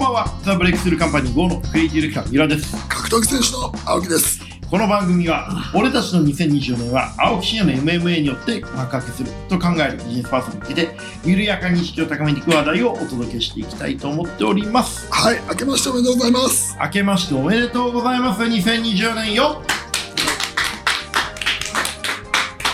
んばんは。ザ・ブレイクスルーカンパニー GO のクリエイティブディレクター三浦です。格闘技選手の青木です。この番組は俺たちの2024年は青木真也の MMA によって幕開けすると考えるビジネスパーソンに向けて緩やかに意識を高めていく話題をお届けしていきたいと思っております。はい明けましておめでとうございます。明けましておめでとうございます。2020年よ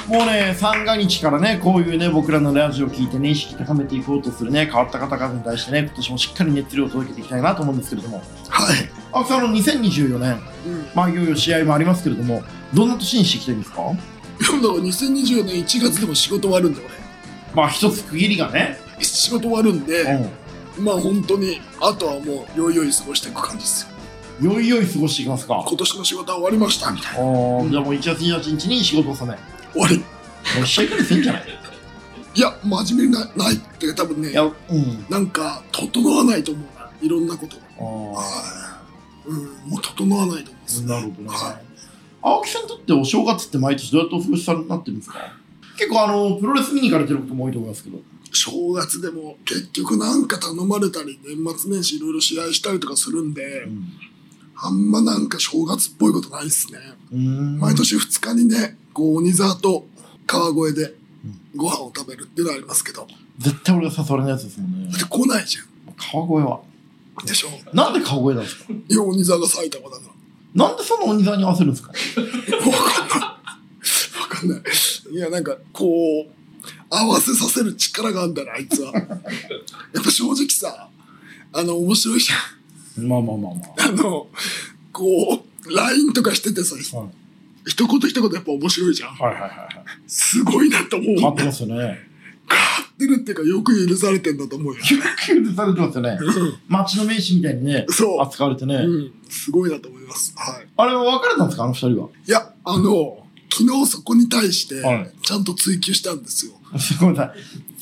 もうね、三が日からね、こういうね、僕らのラジオを聞いてね、意識高めていこうとするね、変わった方々に対してね、今年もしっかり熱量を届けていきたいなと思うんですけれども、はい、青木さんの2024年、うん、まあ、いよいよ試合もありますけれども、どんな年にしていきたいんですか？でもだから2024年1月でも仕事終わるんでまあ、一つ区切りがね、俺仕事終わるんで、うまあ本当にあとはもうよいよい過ごしていく感じですよ。ん、よいよい過ごしていきますか。今年の仕事は終わりましたみたいな。じゃあもう1月28日に仕事を納め。終わり。もう試合からせんじゃない？いや真面目になないって多分ねいや、うん。なんか整わないと思うな。いろんなこと。あはい。うんもう整わないと思うんですあ、ねなるほどね。は青木さんにとってお正月って毎年どうやってお過ごしさになってるんですか？結構あの、プロレス見に行かれてることも多いと思いますけど。正月でも結局なんか頼まれたり年末年始いろいろ試合したりとかするんで、うん。あんまなんか正月っぽいことないっすね。うん毎年2日にね、こう、鬼沢と川越でご飯を食べるっていうのはありますけど、絶対俺が誘われないやつですもんねだっ。て来ないじゃ川越は。ん。でしょなんで川越なんですか？いや、鬼沢が埼玉だかなんでその鬼沢に合わせるんですか？ら。わかんない。わかんない。いや、なんか、こう、合わせさせる力があるんだな、あいつは。やっぱ正直さ、あの、面白いじゃん。まあまあまあまあ の、こう、LINE とかしててさ、あ。はい一言一言やっぱ面白いじゃん。はいはいはいはい。すごいなと思う。変わってますよね。変わってるっていうか、よく許されてんだと思うよ。よく許されてますよね。街の名士みたいにね、そう扱われてね。うん、すごいなと思います。はい。あれは別れたんですかあの二人は？いや、あの、昨日そこに対してはい、ちゃんと追求したんですよ。すごいな。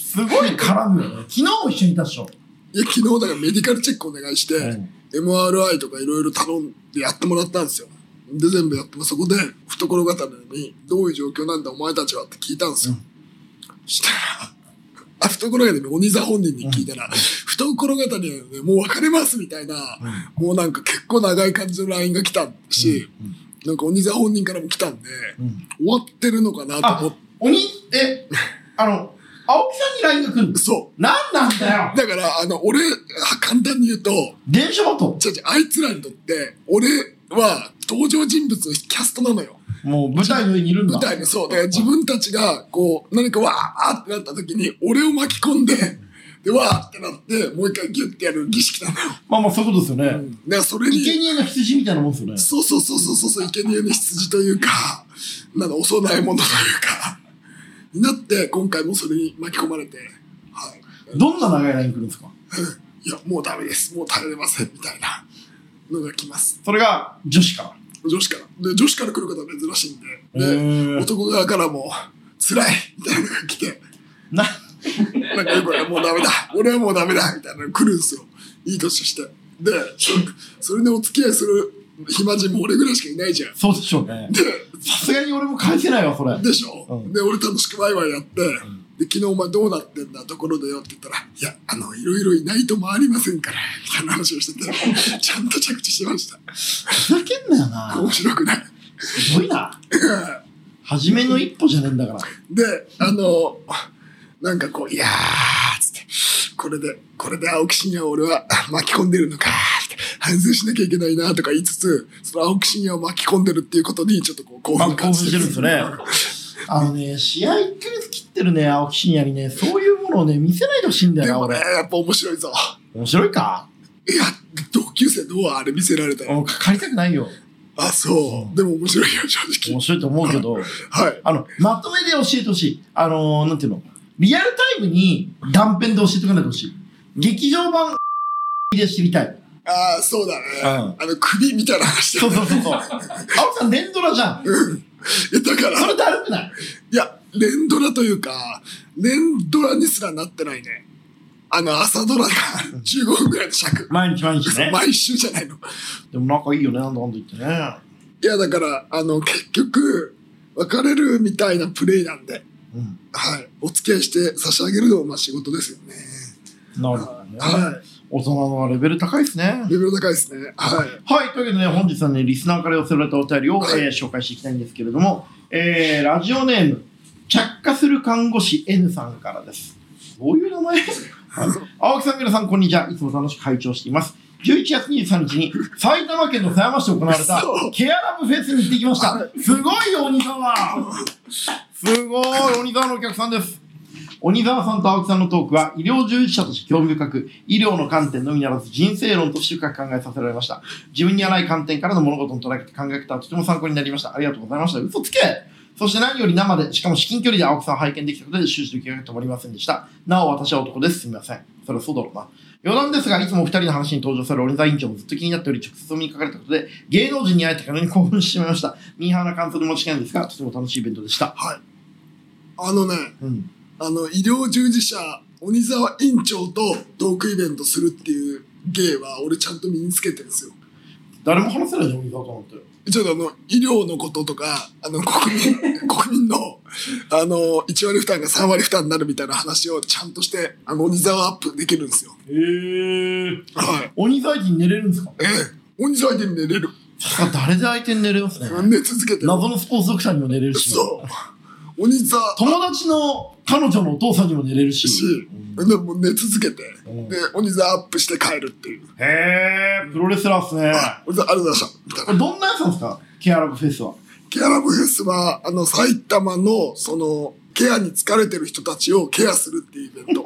すごい絡むよね。昨日も一緒にいたでしょ。いや、昨日だからメディカルチェックお願いして、うん MRI とかいろいろ頼んでやってもらったんですよ。で、全部やってもそこで、懐刀に、どういう状況なんだお前たちはって聞いたんですよ。したら、あ、懐刀に鬼座本人に聞いたら、懐刀にはね、もう別れますみたいな、もうなんか結構長い感じの LINE が来たし、なんか鬼座本人からも来たんで、うん。うん終わってるのかなと思って、鬼、え、あの、青木さんに LINE が来るんです。そなんなんだよう。だから、あの、俺、簡単に言うと、電車バトじゃじゃあいつらにとって、俺は登場人物のキャストなのよ。もう舞台の上にいるんだ。舞台の、そう。だから自分たちが、こう、何かわーってなった時に、俺を巻き込んで、で、わーってなって、もう一回ギュッてやる儀式なのよ。まあまあそういうことですよね。うん。だからそれに、生贄の羊みたいなもんですよね。そうそうそうそうそうそう、生贄の羊というか、なんだ、お供え物というか、になって、今回もそれに巻き込まれて、はい。どんな長い LINE 来るんですか？いや、もうダメです。もう耐えれません、みたいなのが来ます。それが女子から？女子から。で、女子から来る方は珍しいんで。へで、ー男側からも、辛いみたいなのが来て、な、なんかよくもうダメだ。俺はもうダメだ。みたいなのが来るんですよ。いい年して。で、そそれでお付き合いする暇人も俺ぐらいしかいないじゃん。そうでしょうね。で、さすがに俺も返せないわ、それ。でしょ、うんで、俺楽しくワイワイやって、で、昨日お前どうなってんだところでよって言ったら、いや、あの、いろいろいないともありませんから、みたいな話をしてて、ちゃんと着地してました。ふざけんなよな。面白くない。すごいな。初めの一歩じゃねえんだから。で、あの、なんかこう、いやー、つって、これで、これで青木真也を俺は巻き込んでるのか反省しなきゃいけないなとか言いつつ、その青木真也を巻き込んでるっていうことにちょっとこう興まあ奮感じて興奮してるんですね。あのね、試合1ヶ月切ってるね、青木真也にね、そういうものをね、見せないでほしいんだよな、でもね、俺。やっぱ面白いぞ。面白いか？いや、同級生どうあれ見せられたら。もうかかりたくないよ。あ、そう。でも面白いよ、正直面。白いと思うけど、はい。あの、まとめで教えてほしい。あのー、なんていうの？リアルタイムに断片で教えておかないでほしい。劇場版 で知りたい。ああ、そうだね。うんあの、首みたいな話だそうそうそうそう。青木さん、連ドラじゃん。うん。いや、だから、それだるくない？いや、連ドラというか、連ドラにすらなってないね。あの、朝ドラが15分ぐらいの尺。毎日毎日ね。毎週じゃないの。でも仲いいよね、なんだかんだ言ってね。いや、だから、あの、結局、別れるみたいなプレイなんで、うん。はい。お付き合いして差し上げるのも、まあ仕事ですよね。なるほどね。は大人のレベル高いですね。レベル高いですね。はい。はい、というわけでね、本日はね、リスナーから寄せられたお便りを、はいえー紹介していきたいんですけれども、えー、ラジオネーム、着火する看護師 N さんからです。どういう名前青木さん、皆さん、こんにちは。いつも楽しく拝聴しています。11月23日に埼玉県の狭山市で行われたケアラブフェスに行ってきましたは。すごいよ、鬼沢すごい、鬼沢のお客さんです。鬼沢さんと青木さんのトークは医療従事者として興味深く、医療の観点のみならず人生論として深く考えさせられました。自分にはない観点からの物事の捉え方、考え方はとても参考になりました。ありがとうございました。嘘つけそして何より生で、しかも至近距離で青木さんを拝見できたことで終始の気が止まりませんでした。なお私は男です。すみません。それはそうだろうな。余談ですが、いつもお二人の話に登場される鬼座委員長もずっと気になっており、直接お目にかかれたことで、芸能人に会えたからに興奮してしまいました。ミーハーな感想で申し訳ないんですが、とても楽しいイベントでした。はい。あのね、うん。あの、医療従事者、鬼沢院長とトークイベントするっていう芸は、俺ちゃんと身につけてるんですよ。誰も話せないじゃん、鬼沢と思って。ちょっとあの、医療のこととか、あの、国民、国民の、あの、1割負担が3割負担になるみたいな話をちゃんとして、あの、鬼沢アップできるんですよ。へー。はい。鬼沢相手に寝れるんですか？ええ。鬼沢相手に寝れる。さ誰で相手に寝れますね。寝続けてる。謎のスポーツドクターにも寝れるし。そう。鬼沢、友達の彼女のお父さんにも寝れるし。し、うんでもう寝続けて、うんで、鬼沢アップして帰るっていう。へー、プロレスラーっすね。鬼沢ありがとうございました。みたいなこれどんなやつなんですか？ケアラブフェスは。ケアラブフェスは、あの、埼玉の、その、ケアに疲れてる人たちをケアするっていうイベント。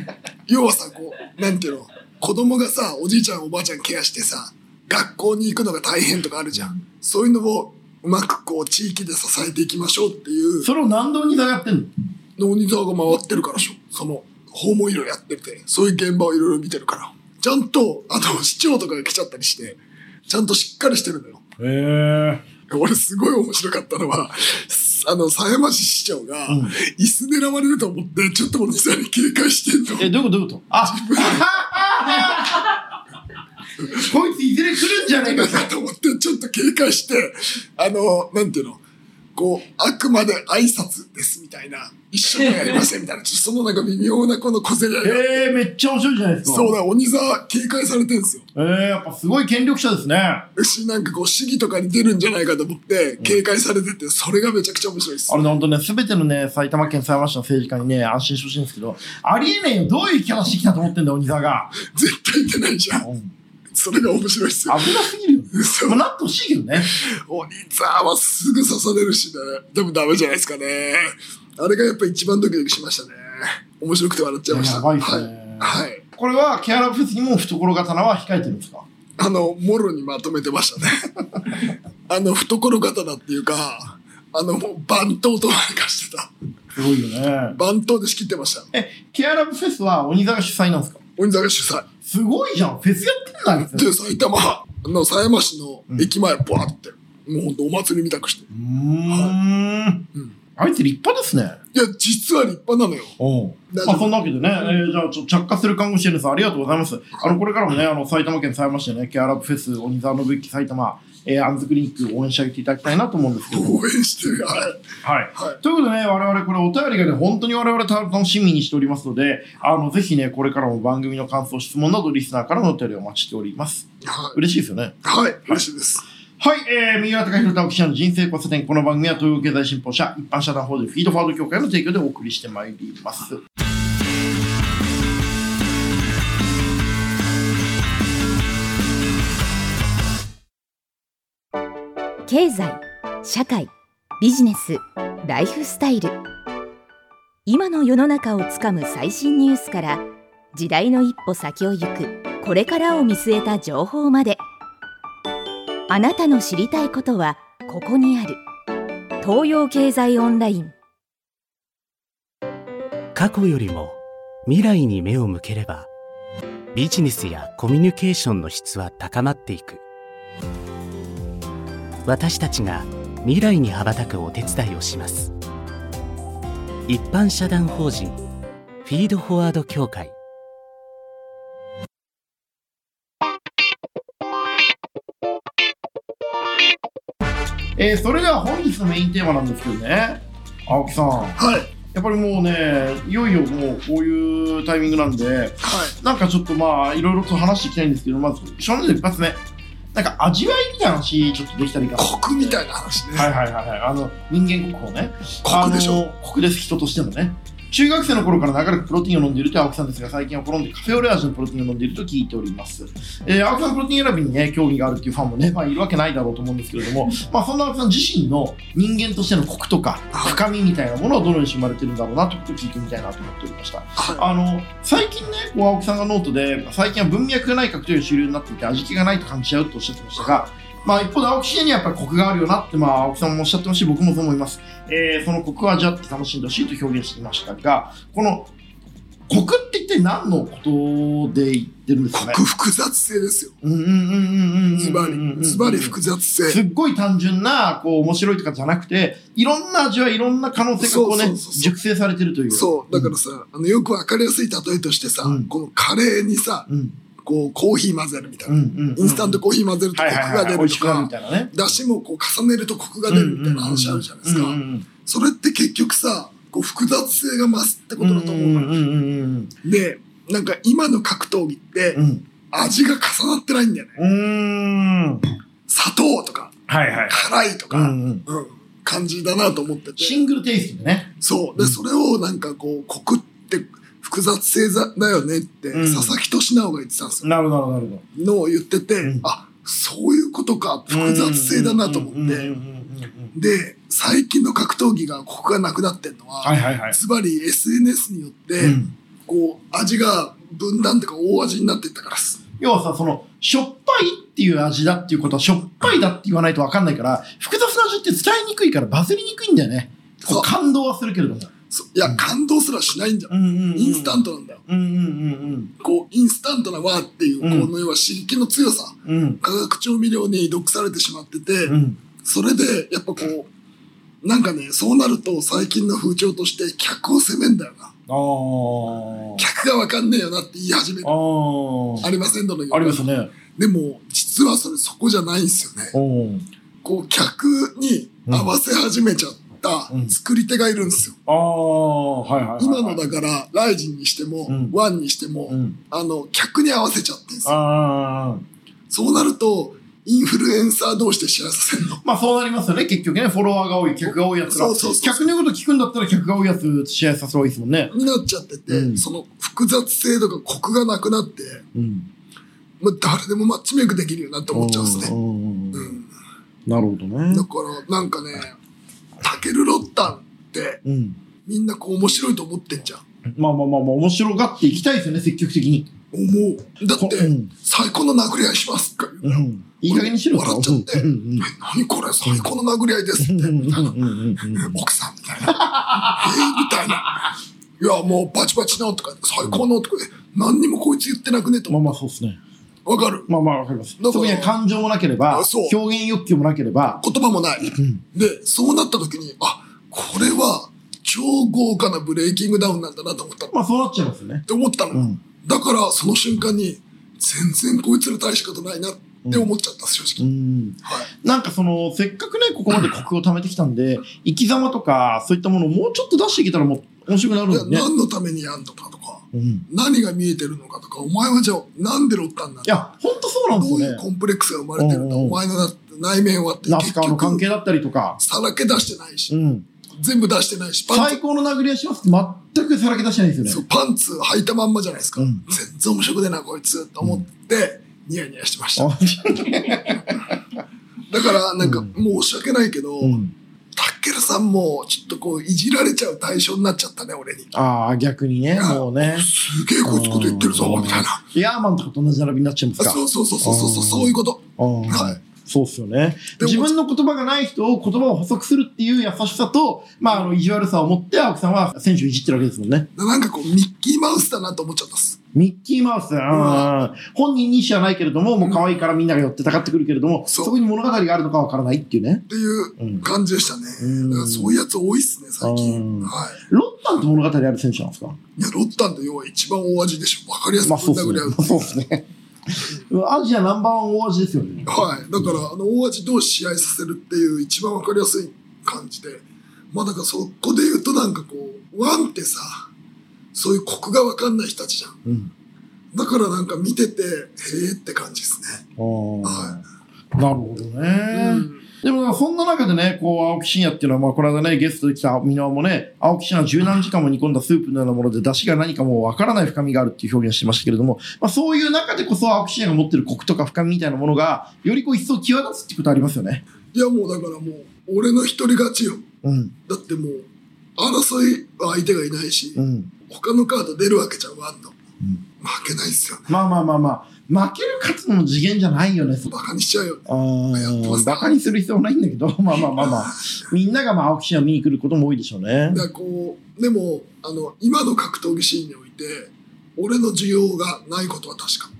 要はさ、こう、なんていうの、子供がさ、おじいちゃんおばあちゃんケアしてさ、学校に行くのが大変とかあるじゃん。そういうのを、うまくこう、地域で支えていきましょうっていうそれを何で鬼沢やってんの？の鬼沢が回ってるからでしょ。その、訪問医療やってて、そういう現場をいろいろ見てるから。ちゃんと、あの、市長とかが来ちゃったりして、ちゃんとしっかりしてるのよ。へー。俺すごい面白かったのは、あの、狭山市市長が、うん椅子狙われると思って、ちょっとお兄さんに警戒してんの。え、どういうこと？どういうこと？あ こいついずれ来るんじゃねえかだと思って、ちょっと警戒して、あの、なんていうの、こう、あくまで挨拶ですみたいな、一緒にはやりませんみたいな、ちょっとそのなんか微妙なこの小競り合いが。えー、めっちゃ面白いじゃないですか。そうだ、鬼沢警戒されてんですよ。えー、やっぱすごい権力者ですね。し、なんかこう、市議とかに出るんじゃないかと思って、警戒されてて、それがめちゃくちゃ面白いですあ。れね、ほんとね、すべてのね、埼玉県狭山市の政治家にね、安心してほしいんですけど、ありえねえよ、どういう生き方してきたと思ってんだよ、鬼沢が。絶対出ないじゃん。うんそれが面白いっすよ。危なすぎるよ。そうまあ、なってほしいけどね。鬼沢はすぐ刺されるしね。でもダメじゃないですかね。あれがやっぱ一番ドキドキしましたね。面白くて笑っちゃいました。やばいっすねはい。はい。これは、ケアラブフェスにも懐刀は控えてるんですか？あの、もろにまとめてましたね。あの、懐刀っていうか、あの、もう番頭と何かしてた。すごいよね。番頭で仕切ってました。え、ケアラブフェスは鬼座が主催なんですか？鬼沢が主催。すごいじゃん。フェスやってんだ、あいつ。うで、埼玉の狭山市の駅前、バーって、もうほんとお祭りみたくして。ーん。うんあいつ立派ですね。いや、実は立派なのよ。まあ、そんなわけでね、えーじゃあ、ちょ着火する看護師 N さん、ありがとうございます。あの、これからもね、あの、埼玉県狭山市でね、ケアラブフェス、鬼沢信之埼玉、えー、アンズクリニック応援してあげていただきたいなと思うんですけど。応援してる。はい。はい。はい。ということでね、我々これお便りがね、本当に我々楽しみにしておりますので、あの、ぜひね、これからも番組の感想、質問など、リスナーからのお便りをお待ちしております。はい。嬉しいですよね。はい。嬉しいです。はい、えー、三浦貴弘直記者の人生交差点。この番組は東洋経済新報社、一般社団法人フィードフォワード協会の提供でお送りしてまいります。経済社会ビジネスライフスタイル。今の世の中をつかむ最新ニュースから時代の一歩先を行くこれからを見据えた情報まで。あなたの知りたいことはここにある。東洋経済オンライン。過去よりも未来に目を向ければビジネスやコミュニケーションの質は高まっていく。私たちが未来に羽ばたくお手伝いをします一般社団法人フィードフォワード協会えー、それでは本日のメインテーマなんですけどね、青木さん、はい。やっぱりもうね、いよいよもうこういうタイミングなんで、はい。なんかちょっとまあ、いろいろと話していきたいんですけど、まず、正直一発目。なんか味わいみたいな話、ちょっとできたらいいかな。コクみたいな話ね。はいはいはいはい。あの、人間国宝ね。コクでしょ。あのコクです、人としてもね。中学生の頃から長らくプロテインを飲んでいるという青木さんですが、最近は好んでカフェオレ味のプロテインを飲んでいると聞いております。えー青木さんプロテイン選びにね、興味があるっていうファンもね、まあいるわけないだろうと思うんですけれども、まあそんな青木さん自身の人間としてのコクとか深みみたいなものはどのように生まれてるんだろうなということを聞いてみたいなと思っておりました。はあの最近ね、こう青木さんがノートで、最近は文脈がない格闘技が主流になっていて、味気がないと感じちゃうとおっしゃってましたが、まあ、一方で青木氏にはやっぱりコクがあるよなって、まあ、青木さんもおっしゃってますし、僕もそう思います。えーそのコクを味わって楽しんでほしいと表現していましたが、このコクって一体何のことで言ってるんですい。かね？コク複雑性ですよ。うんうんうんうんうんうん。ズバリ、ズバリ複雑す性。っごい単純な、こう、面白いとかじゃなくて、いろんな味はいろんな可能性がこうね、そうそうそうそう熟成されてるという。そう。だからさ、あの、よくわかりやすい例えとしてさ、うんこのカレーにさ、うん。こう、コーヒー混ぜるみたいな。インスタントコーヒー混ぜるとコク。が出るとか。だしもこう重ねるとコクが出るみたいな話あるじゃないですかそれって結局さ、こう複雑性が増すってことだと思うで、なんか今の格闘技って。味が重なってないんだよね。砂糖とか、はいはい。辛いとか、うんうんうん。感じだなと思ってて。シングルテイストでね。そう。で、それをなんかこう、コクって複雑性だよねって、うん佐々木俊直が言ってたんですよ。なるほどなるほど。のを言ってて、うんあ、そういうことか、複雑性だなと思って。で、最近の格闘技がコクがなくなってんのは、はいはいはい。つまり SNS によって、うんこう、味が分断とか大味になっていったからです。要はさ、その、しょっぱいっていう味だっていうことは、しょっぱいだって言わないとわかんないから、複雑な味って伝えにくいからバズりにくいんだよね。感動はするけれども。そいや、感動すらしないんだよ。んうんインスタント。トなんだよ。うんこう、インスタントな和っていう、うんこの要は刺激の強さ。化学調味料に毒されてしまってて、うん。それで、やっぱこう、なんかね、そうなると最近の風潮として客を責めんだよな。客がわかんねえよなって言い始める。ありませんどのようにありますね。でも、実はそれそこじゃないんですよね。こう、客に合わせ始めちゃったうん作り手がいるんですよ。あー。はいはいはいはい。今のだから、ライジンにしても、うんワンにしても、うん。あの、客に合わせちゃってんですよ。そうなると、インフルエンサー同士でシェアさせるの。まあそうなりますよね、結局ね。フォロワーが多い、客が多いやつが。そうそうそう客の言うこと聞くんだったら客が多いやつ試合させた方がいいですもんね。になっちゃってて、うんその複雑性とかコクがなくなって、うん。まあ、誰でもマッチメイクできるようになって思っちゃうんですね。うんうんうんうん。なるほどねだ。から、なんかね、タケルロッタンって、うん。みんなこう面白いと思ってんじゃん。まあまあまあまあ、面白がっていきたいですよね、積極的に。思う。だって、うん最高の殴り合いしますか言うん。いい加減にしろ笑っちゃって、うんうんえ何これ最高の殴り合いですって、奥さんみたいな。えー、みたいな。いや、もうバチバチのとか、最高のとか、え何にもこいつ言ってなくねと。まあまあ、そうですね。わかるまあまあ、わかります。そこには感情もなければ表現欲求もなければ、言葉もない。んで、そうなった時に、あ、これは超豪華なブレイキングダウンなんだなと思ったまあそうなっちゃいますよね。て思ったの。うん。だから、その瞬間に、全然こいつら大したことないなって思っちゃった、正う直。ん。はい。なんかその、せっかくね、ここまでコクを貯めてきたんで、生き様とか、そういったものをもうちょっと出していけたらもう面白くなるんでね。何のためにやんのかとか、うん。何が見えてるのかとか、お前はじゃあ、なんでロッタンなんだいや、ほんとそうなんですどうよね。いうコンプレックスが生まれてるんだ、お前の内面はって、ナスカの関係だったりとか。さらけ出してないし、うん。全部出してないし、最高の殴り合いしますって全くさらけ出してないんですよね。そうパンツ履いたまんまじゃないですか。うん全然面白くねえな、こいつ、と思って、ニヤニヤしてました。あ だから、なんか、うん申し訳ないけど、うん。タッケルさんも、ちょっとこう、いじられちゃう対象になっちゃったね、俺に。ああ、逆にね、もうね。すげえこいつこと言ってるぞ、みたいな。ヤーマンとかと同じ並びになっちゃいますか。そうそうそうそうそう、うんそういうこと。うんはいそうっすよね。自分の言葉がない人を言葉を補足するっていう優しさと、まあ、あの、意地悪さを持って、青木さんは選手をいじってるわけですもんね。なんかこう、ミッキーマウスだなと思っちゃったっす。ミッキーマウス、うん本人に意思はないけれども、もう可愛いからみんなが寄ってたかってくるけれども、そうそこに物語があるのかわからないっていうね。っていう感じでしたね。うんだからそういうやつ多いっすね、最うん近。はい。ロッタンって物語ある選手なんですか？いや、ロッタンって要は一番大味でしょ。わかりやすくまあそうっすねアジアナンバーワン大味ですよね。はい。だから、あの、大味同士試合させるっていう一番わかりやすい感じで、まあだからそこで言うるとなんかこう、ワンってさ、そういうコクがわかんない人たちじゃん。うん。だからなんか見てて、へえって感じですね。ああ。はなるほどね。でも、そんな中でね、こう、青木真也っていうのは、まあ、この間ね、ゲストで来た箕輪もね、青木真也は十何時間も煮込んだスープのようなもので、出汁が何かもうわからない深みがあるっていう表現をしてましたけれども、まあ、そういう中でこそ青木真也が持ってるコクとか深みみたいなものが、よりこう、一層際立つっていうことありますよね。いやもうだからもう、俺の一人勝ちよ。うん。だってもう、争いは相手がいないし、うん。他のカード出るわけじゃん、ワンの。ん負けないっすよね。まあまあまあまあ、負ける勝つの次元じゃないよね。バカにしちゃうよバカにする必要はないんだけど、まあまあまあまあ、みんながまあ青木真也見に来ることも多いでしょうねだこう、でも、あの、今の格闘技シーンにおいて、俺の需要がないことは確か。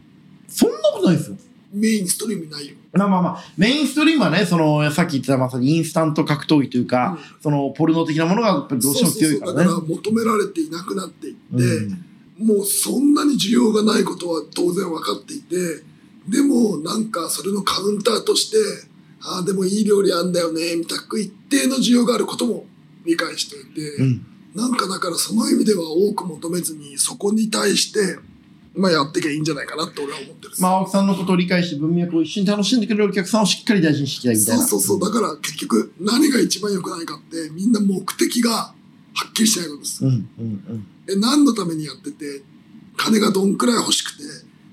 そんなことないですよ。メインストリームないよ。まあまあまあ、メインストリームはね、その、さっき言ってたまさにインスタント格闘技というか、その、ポルノ的なものがやっぱりどうしても強いからね。そうそうそうだから求められていなくなっていって、うんもうそんなに需要がないことは当然分かっていて、でもなんかそれのカウンターとして、ああ、でもいい料理あんだよね、みたく一定の需要があることも理解していて、うん。なんかだからその意味では多く求めずに、そこに対して、まあやっていけばいいんじゃないかなって俺は思ってるまあ、青木さんのことを理解して文脈を一緒に楽しんでくれるお客さんをしっかり大事にしていきたいみたいな。そうそうそう。だから結局何が一番良くないかって、みんな目的がはっきりしないことです。うん、うん、うん。え何のためにやってて金がどんくらい欲しくて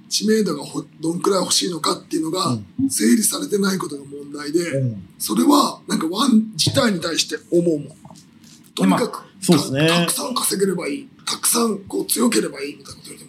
知名度がほどんくらい欲しいのかっていうのがうん。整理されてないことが問題で、うん。それはなんかワン自体に対して思うもん。とにかく、そうですね。たたくさん稼げればいい。たくさんこう強ければいいみたいなこと言われても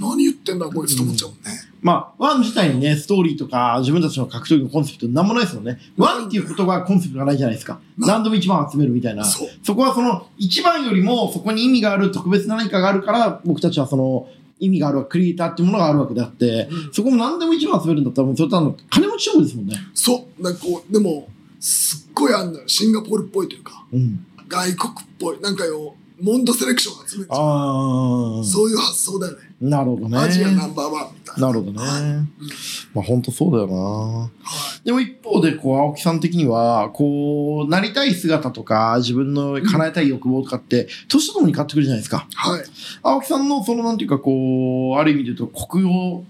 何言ってんだこいつと思っちゃうもんね、まあ、ワン自体にね、ストーリーとか、自分たちの格闘技のコンセプトなんもないですよね。ワンっていうことがコンセプトがないじゃないですか。な何度も一番集めるみたいな。そうそこはその、一番よりも、そこに意味がある特別な何かがあるから、僕たちはその、意味があるクリエイターっていうものがあるわけであって、うんそこも何でも一番集めるんだったら、もうそれとあの、金持ち勝負ですもんね。そうなんかこうでもすっごいあんのよシンガポールっぽいというかうん。外国っぽいなんかよモンドセレクションを集めるじゃんああ。そういう発想だよねなるほどね。アジアナンバーワンみたいななるほどね。まあ本当そうだよな。はいでも一方で、こう、青木さん的には、こう、なりたい姿とか、自分の叶えたい欲望とかって、年とともに変わってくるじゃないですか。はい。青木さんの、その、なんていうか、こう、ある意味で言うと、国を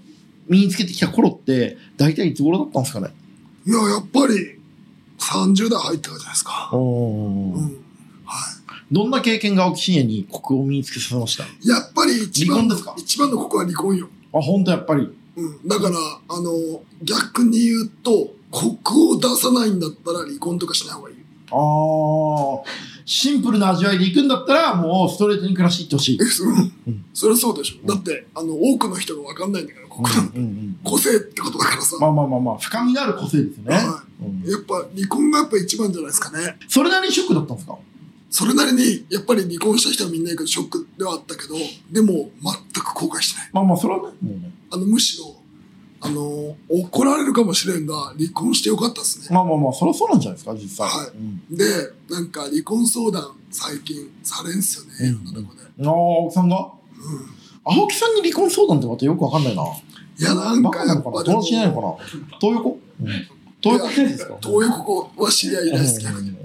身につけてきた頃って、大体いつ頃だったんですかね？いや、やっぱり、30代入ってからじゃないですか。ううん。どんな経験が青木真也に国を身につけさせました？あ、い。やっぱり一番の離婚ですか、一番のここは離婚よ。本当やっぱり。うん。だから、あの、逆に言うと、コクを出さないんだったら離婚とかしない方がいいよ。ああ、シンプルな味わいで行くんだったら、もうストレートに暮らしていってほしいえ、。そ,、んそれはそうでしょ。だって、あの、多くの人が分かんないんだから、コクなんてうんうん個性ってことだからさ。まあまあまあまあ、深みのある個性ですよね。はうんやっぱ離婚がやっぱ一番じゃないですかね。それなりにショックだったんですか？それなりに、やっぱり離婚した人はみんな言うけどショックではあったけど、でも全く後悔してない。まあまあ、それはね。もうねあの、むしろ、あの、怒られるかもしれんが、離婚してよかったですね。まあまあまあ、それはそうなんじゃないですか、実際。はいうんで、なんか離婚相談最近されんすよね、いろんなとこで。ああ、青木さんが？うん。青木さんに離婚相談ってまたよくわかんないな。いや、なんバかやっぱ友達いないのかな？東横うん。東横ですか？東横は知り合いいないです、逆にうん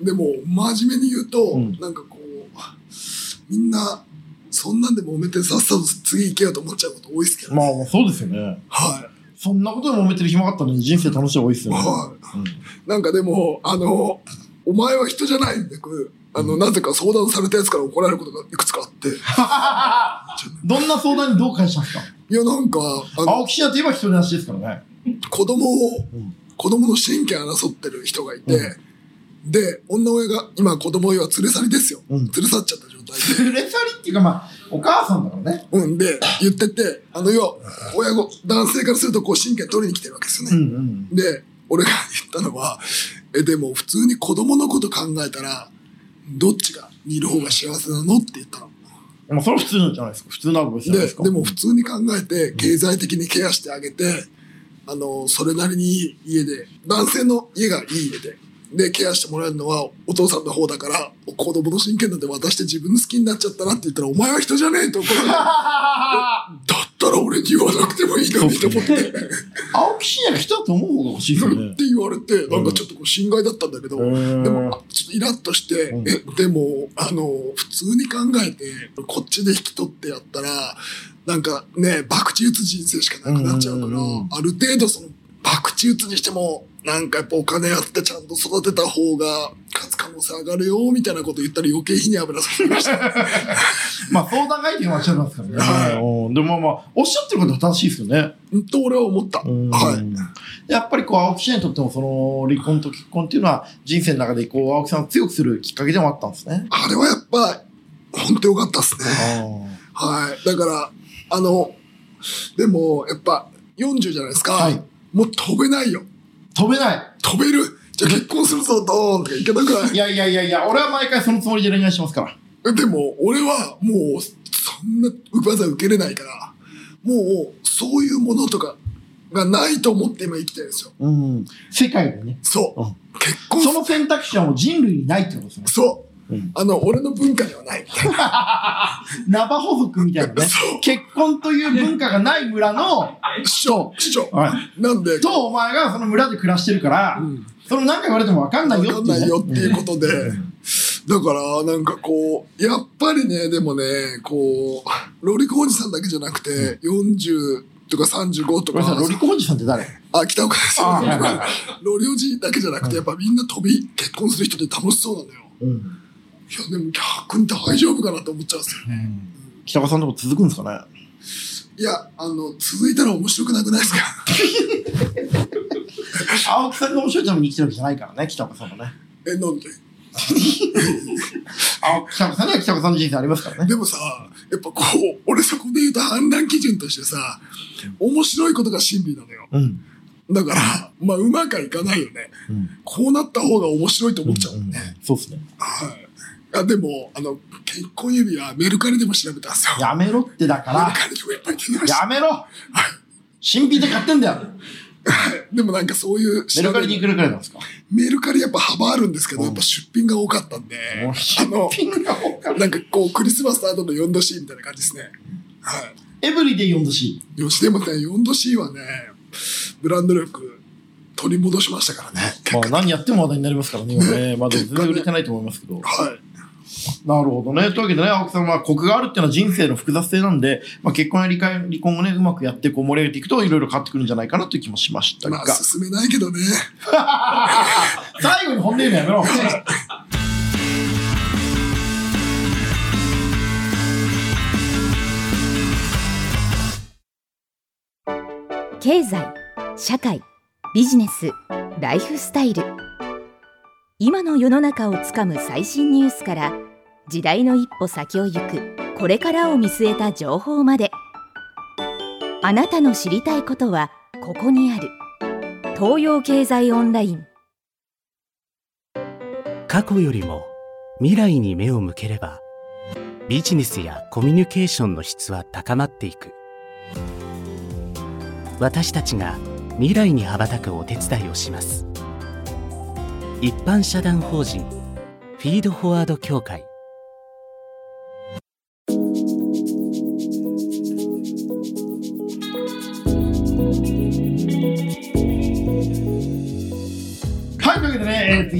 でも、真面目に言うと、うん。なんかこう、みんな、そんなんで揉めてさっさと次行けよと思っちゃうこと多いですけど、まあまあ、そうですよね。はい。そんなことで揉めてる暇があったのに人生楽しい方がいいですよね。はい。うん。なんかでも、あの、お前は人じゃないんで、こうあの、なぜか相談されたやつから怒られることがいくつかあって、どんな相談にどう返したんですか。いや、なんか、あの、青木真也といえば一人なしですからね。子供を、うん。子供の親権争ってる人がいて、で、女親が、今子供は連れ去りですよ。うん連れ去っちゃった状態で。連れ去りっていうかまあ、お母さんだからね。うん、で、言ってて、あの、要は、親子、男性からすると、こう、親権取りに来てるわけですようんね。うん。で、俺が言ったのは、え、でも、普通に子供のこと考えたら、どっちが、にいる方が幸せなのって言ったの。まあ、それは普通なんじゃないですか。普通なわけじゃないでですか。でも普通に考えて経済的にケアしてあげて、あのそれなりにいい家で男性の家がいい家ででケアしてもらえるのはお父さんの方だから子供の親権なんて渡して自分の好きになっちゃったなって言ったらお前は人じゃねえと怒られる だっったら俺に言わなくてもいいのにと思って。青木真也が人だと思う方が欲しいよっね。て言われて、なんかちょっとこう心外だったんだけど、うんでも、あちょっとイラッとして、うん。え、でも、あの、普通に考えて、こっちで引き取ってやったら、なんかね、博打打つ人生しかなくなっちゃうから、うんうん。ある程度その、博打打つにしても、なんかやっぱお金あってちゃんと育てた方が勝つ可能性上がるよ、みたいなこと言ったら余計火に油されました。まあ相談相手がおっしゃいますからね。はいうんでもまあまあ、おっしゃってることは正しいですよね。うんと俺は思った。うんはい。やっぱりこう、青木真也にとってもその離婚と結婚っていうのは人生の中でこう、青木さんを強くするきっかけでもあったんですね。あれはやっぱ、本当よかったっすね。はい。だから、あの、でも、やっぱ、40じゃないですか。はいもう飛べないよ。飛べない。飛べる。じゃあ結婚するぞ、ドーンとかいけなくない？いやいやいやいや、俺は毎回そのつもりで恋愛してますから。でも、俺はもう、そんな技受けれないから、もう、そういうものとかがないと思って今生きてるんですよ。うん。世界でね。そう。うん結婚その選択肢はもう人類にないってことですね。そう。うんあの、俺の文化にはない。ナバホ族みたいなね。結婚という文化がない村の師匠、師匠。はい。なんで、と、お前がその村で暮らしてるから、うんその何か言われても分かんないよわっていう、ね。かんないよっていうことで、だから、なんかこう、やっぱりね、でもね、こう、ロリコおじさんだけじゃなくて、40とか35とかロリコおじさんって誰？あ、北岡ですよ。あはいはいはいロリおじだけじゃなくて、やっぱみんな飛び、結婚する人って楽しそうなのよ。うん。いや、でも逆に大丈夫かなと思っちゃうんですよ。北川さんのとこ続くんですかね？いや、あの、続いたら面白くなくないですか？青木さんが面白いために生きてるわけじゃないからね、北岡さんもね。え、なんで？青北岡さんには北岡さんの人生ありますからね。でもさ、やっぱこう、俺そこで言うと判断基準としてさ、面白いことが真理なのよ。うん。だから、まあ、うまくはいかないよね。うん。こうなった方が面白いと思っちゃうもんね。そうですね。はい。あでも、あの、結婚指輪メルカリでも調べたんですよ。やめろってだかメルら。やめろ新品で買ってんだよ でもなんかそういうメルカリでいくらくらいなんですか？メルカリやっぱ幅あるんですけど、うんやっぱ出品が多かったんで、もうあの、新品が多かったなんかこう、クリスマスアートの4度 C みたいな感じですね。はい。エブリデイ4度 C。よし、でもね、4度 C はね、ブランド力取り戻しましたからね。まあ何やっても話題になりますからね、今ね。まだ全然売れてないと思いますけど。はい。なるほどね。というわけでね、青木さんはコクがあるっていうのは人生の複雑性なんで、まあ、結婚や離婚離婚をね、うまくやってこう盛り上げていくといろいろ変わってくるんじゃないかなという気もしましたが。まあ、進めないけどね。最後に本音言うのやめろ。経済社会ビジネスライフスタイル今の世の中をつかむ最新ニュースから時代の一歩先を行くこれからを見据えた情報まで。あなたの知りたいことはここにある。東洋経済オンライン。過去よりも未来に目を向ければビジネスやコミュニケーションの質は高まっていく。私たちが未来に羽ばたくお手伝いをします。一般社団法人フィードフォワード協会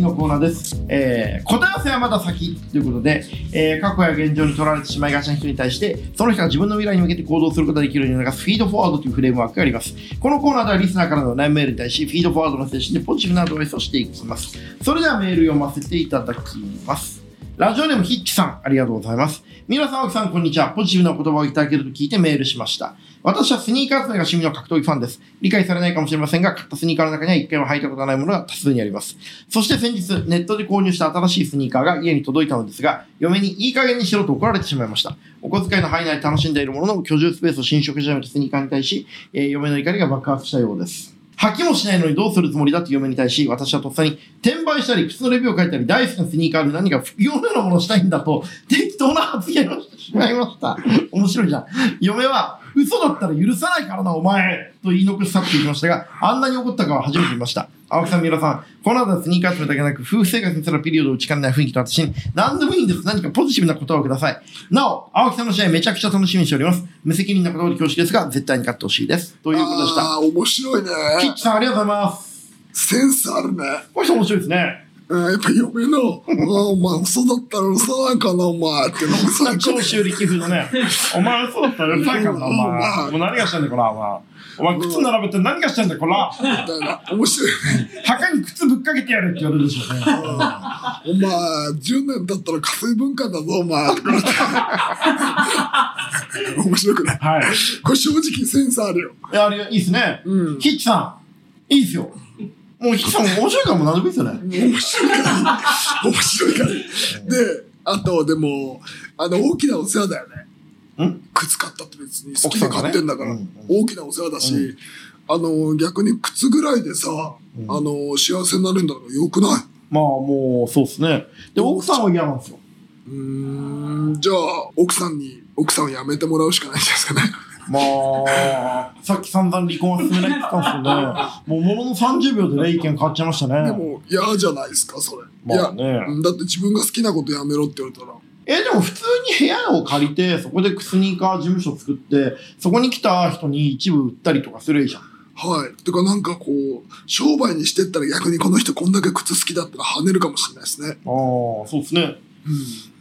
のコーナーです。えー答え合わせはまだ先ということで、えー過去や現状に取られてしまいがちな人に対して、その人が自分の未来に向けて行動することができるように促すフィードフォワードというフレームワークがあります。このコーナーではリスナーからの悩みメールに対し、フィードフォワードの精神でポジティブなアドバイスをしていきます。それではメール読ませていただきます。ラジオネームヒッチさん、ありがとうございます。皆さん、青木さん、こんにちは。ポジティブな言葉をいただけると聞いてメールしました。私はスニーカー集めが趣味の格闘技ファンです。理解されないかもしれませんが、買ったスニーカーの中には一回も履いたことがないものが多数にあります。そして先日、ネットで購入した新しいスニーカーが家に届いたのですが、嫁にいい加減にしろと怒られてしまいました。お小遣いの範囲内で楽しんでいるものの、居住スペースを侵食し始めたスニーカーに対し、えー嫁の怒りが爆発したようです。吐きもしないのにどうするつもりだって嫁に対し、私はとっさに転売したり、靴のレビューを書いたり、大好きなスニーカーで何か不要なようなものをしたいんだと、適当な発言をしてしまいました。面白いじゃん。嫁は、嘘だったら許さないからな、お前と言い残し去っていきましたが、あんなに怒ったかは初めて見ました。青木さん、三浦さん、この後はスニーカー集めだけでなく、夫婦生活にすらピリオドを打ちかねない雰囲気と私に、何でもいいんです。何かポジティブな言葉をください。なお、青木さんの試合めちゃくちゃ楽しみにしております。無責任な言葉で恐縮ですが、絶対に勝ってほしいです。ということでした。ああ、面白いね。キッチさん、ありがとうございます。センスあるね。この人面白いですね。うんやっぱ嫁の、お前嘘だったら嘘なんかな、お前っての長州力風のね、お前嘘だったらうるさいからな、お前。もう何がしてんだよ、こら、お前。お前、靴並べて何がしてんだよ、こら。みたいな。面白いね。墓に靴ぶっかけてやれって言われるでしょうね。お前、10年経ったら火星文化だぞ、お前。面白くないはい。これ正直センスあるよ。いや、あれ、いいっすね。うんヒッチさん、いいっすよ。もうヒッチさんも面白いからもう何でもいいっすよね。面白いから。面白いから。で、あと、でも、あの、大きなお世話だよね。ん？靴買ったって別に好きで買ってんだから、大きなお世話だし、うあの、逆に靴ぐらいでさ、うんあの、幸せになるんだからよくない？まあ、もう、そうっすね。で、奥さんは嫌なんですよ。うーん、じゃあ、奥さんに、奥さんを辞めてもらうしかないんじゃないですかね。まあ、さっき散々離婚は進めないって言ったんですけどね、もうものの30秒でね、意見変わっちゃいましたね。でも、嫌じゃないですか、それ。まあねだって自分が好きなことやめろって言われたら。え、でも普通に部屋を借りて、そこでスニーカー事務所作って、そこに来た人に一部売ったりとかするじゃん。はい。てかなんかこう、商売にしてったら逆にこの人こんだけ靴好きだったら跳ねるかもしれないですね。ああ、そうですね。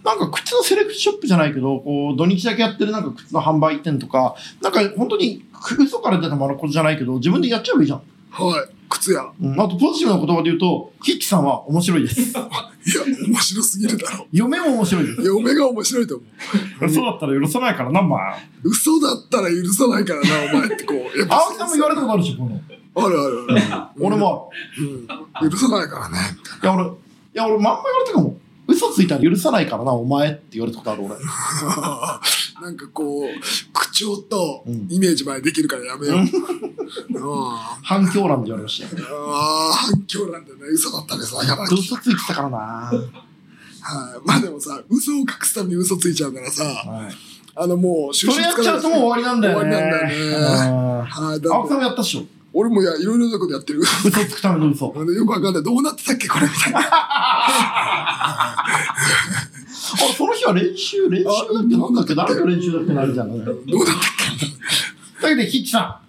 なんか靴のセレクトショップじゃないけど、こう、土日だけやってるなんか靴の販売店とか、なんか本当に嘘から出たまなことじゃないけど、自分でやっちゃえばいいじゃん。はい。靴屋。うん、あとポジティブな言葉で言うと、ヒッチさんは面白いです。いや、面白すぎるだろ。嫁も面白いです。嫁が面白いと思う。嘘だったら許さないからな、まあ。嘘だったら許さないからな、お前ってこう。やっぱ青木さんも言われたことあるでしょ、この。あるあるある。俺もうん。許さないからね。いや、俺、いや、俺、まんま言われたかも。嘘ついたら許さないからな、お前って言われたことある、俺。なんかこう、口調とうんイメージ前できるからやめよう。あ反響欄で言われましたよ。あー、反響なんだよね。嘘だったね、さ、だから。はい。嘘ついてたからな。まあでもさ、嘘を隠すために嘘ついちゃうからさ、はい。あのもう、収それやっちゃうともう終わりなんだよね。終わりなんだよね。あはい。ー青木さんもやったっしょ？俺もいや、いろいろなことやってる。嘘つくための嘘。あのよくわかんない。どうなってたっけこれみたいな。あ、その日は練習、練習だっけなんだっけ誰の練習だっけなるじゃん。ね。どうなったっだけど、ヒッチさん。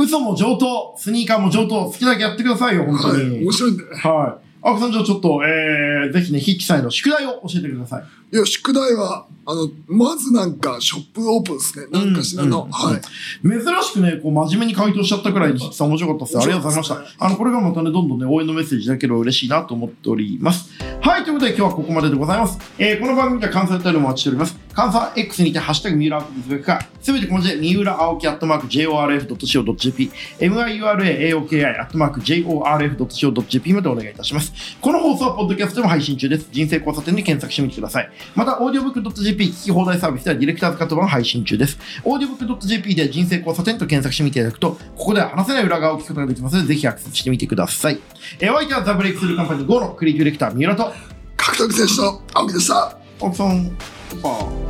嘘も上等、スニーカーも上等、好きだけやってくださいよ、本けはい。当に。面白いんだよね。はい。青木さん、じゃあちょっと、えー、ぜひね、ヒッチさんへの宿題を教えてください。いや、宿題は、あの、まずなんか、ショップオープンですね。なんかしらの。うんはい。珍しくね、こう、真面目に回答しちゃったくらいに、ヒッチさん面白かったです。ありがとうございました。あの、これがまたね、どんどんね、応援のメッセージだければ嬉しいなと思っております。はい、ということで今日はここまででございます。えー、この番組では感想やったりもお待ちしております。感想は X にて、ハッシュタグ、三浦青木ですべくか、すべて小文字で、三浦青木アットマーク JORF.CO.JP、MIURA AOKI アットマーク JORF.CO.JP までお願いいたします。この放送はポッドキャストでも配信中です。人生交差点で検索してみてください。また、オーディオブック .jp 聞き放題サービスではディレクターズカット版配信中です。オーディオブック .jp で人生交差点と検索してみていただくと、ここでは話せない裏側を聞くことができますので、ぜひアクセスしてみてください。えー、お相手は The Breakthrough Company GO のクリエイティブディレクター、三浦と、格闘技選手の青木でした。奥さん、やっぱ、